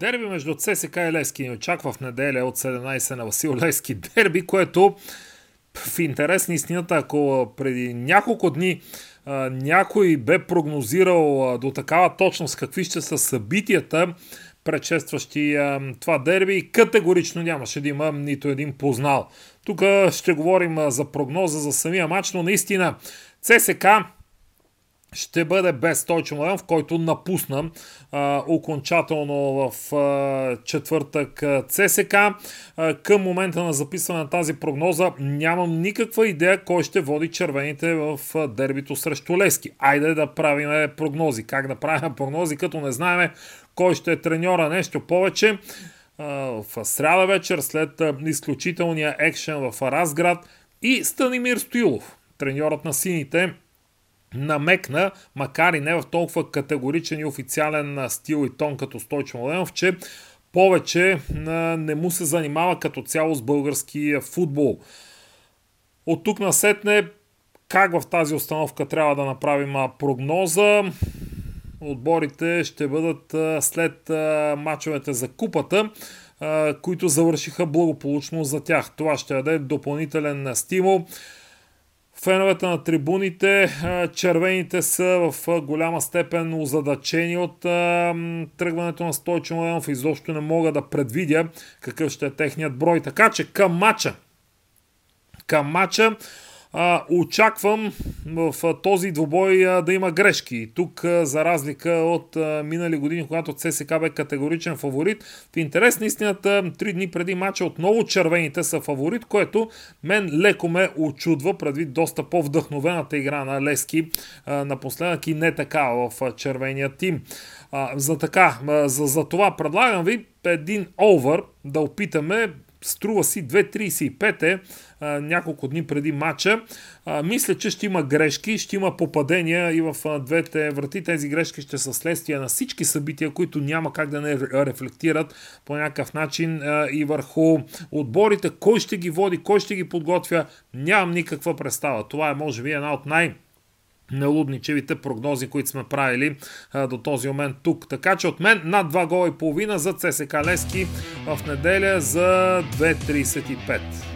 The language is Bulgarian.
Дерби между ЦСК и Лески ни очаква в неделя от 17 на Васил Лески. Дерби, което в интерес на истината, ако преди няколко дни а, някой бе прогнозирал а, до такава точност какви ще са събитията, предшестващи а, това дерби, категорично нямаше да има нито един познал. Тук ще говорим а, за прогноза за самия матч, но наистина ЦСК ще бъде без Стойчо Младенов, който напусна а, окончателно в а, четвъртък ЦСК. А, към момента на записване на тази прогноза нямам никаква идея кой ще води червените в а, дербито срещу Лески. Айде да правим прогнози. Как да правим прогнози, като не знаем кой ще е треньора нещо повече. А, в сряда вечер, след а, изключителния екшен в Разград и Станимир Стоилов, треньорът на сините, намекна, макар и не в толкова категоричен и официален стил и тон като Стойчо Младенов, че повече не му се занимава като цяло с български футбол. От тук насетне как в тази установка трябва да направим прогноза. Отборите ще бъдат след мачовете за купата, които завършиха благополучно за тях. Това ще даде допълнителен стимул Феновете на трибуните, червените са в голяма степен озадачени от тръгването на Стойчо Младенов. Изобщо не мога да предвидя какъв ще е техният брой. Така че към мача, към мача а, очаквам в този двобой а, да има грешки. Тук, за разлика от минали години, когато ЦСК бе категоричен фаворит, в интерес на истината, три дни преди мача отново червените са фаворит, което мен леко ме очудва, предвид доста по-вдъхновената игра на Лески напоследък и не така в червения тим. А, за така, за, за това предлагам ви един овър да опитаме Струва си 2.35 е няколко дни преди матча. Мисля, че ще има грешки, ще има попадения и в двете врати. Тези грешки ще са следствие на всички събития, които няма как да не рефлектират по някакъв начин и върху отборите. Кой ще ги води, кой ще ги подготвя, нямам никаква представа. Това е може би една от най- налудничевите прогнози, които сме правили а, до този момент тук. Така че от мен над 2 гола и половина за ЦСК Лески в неделя за 2.35.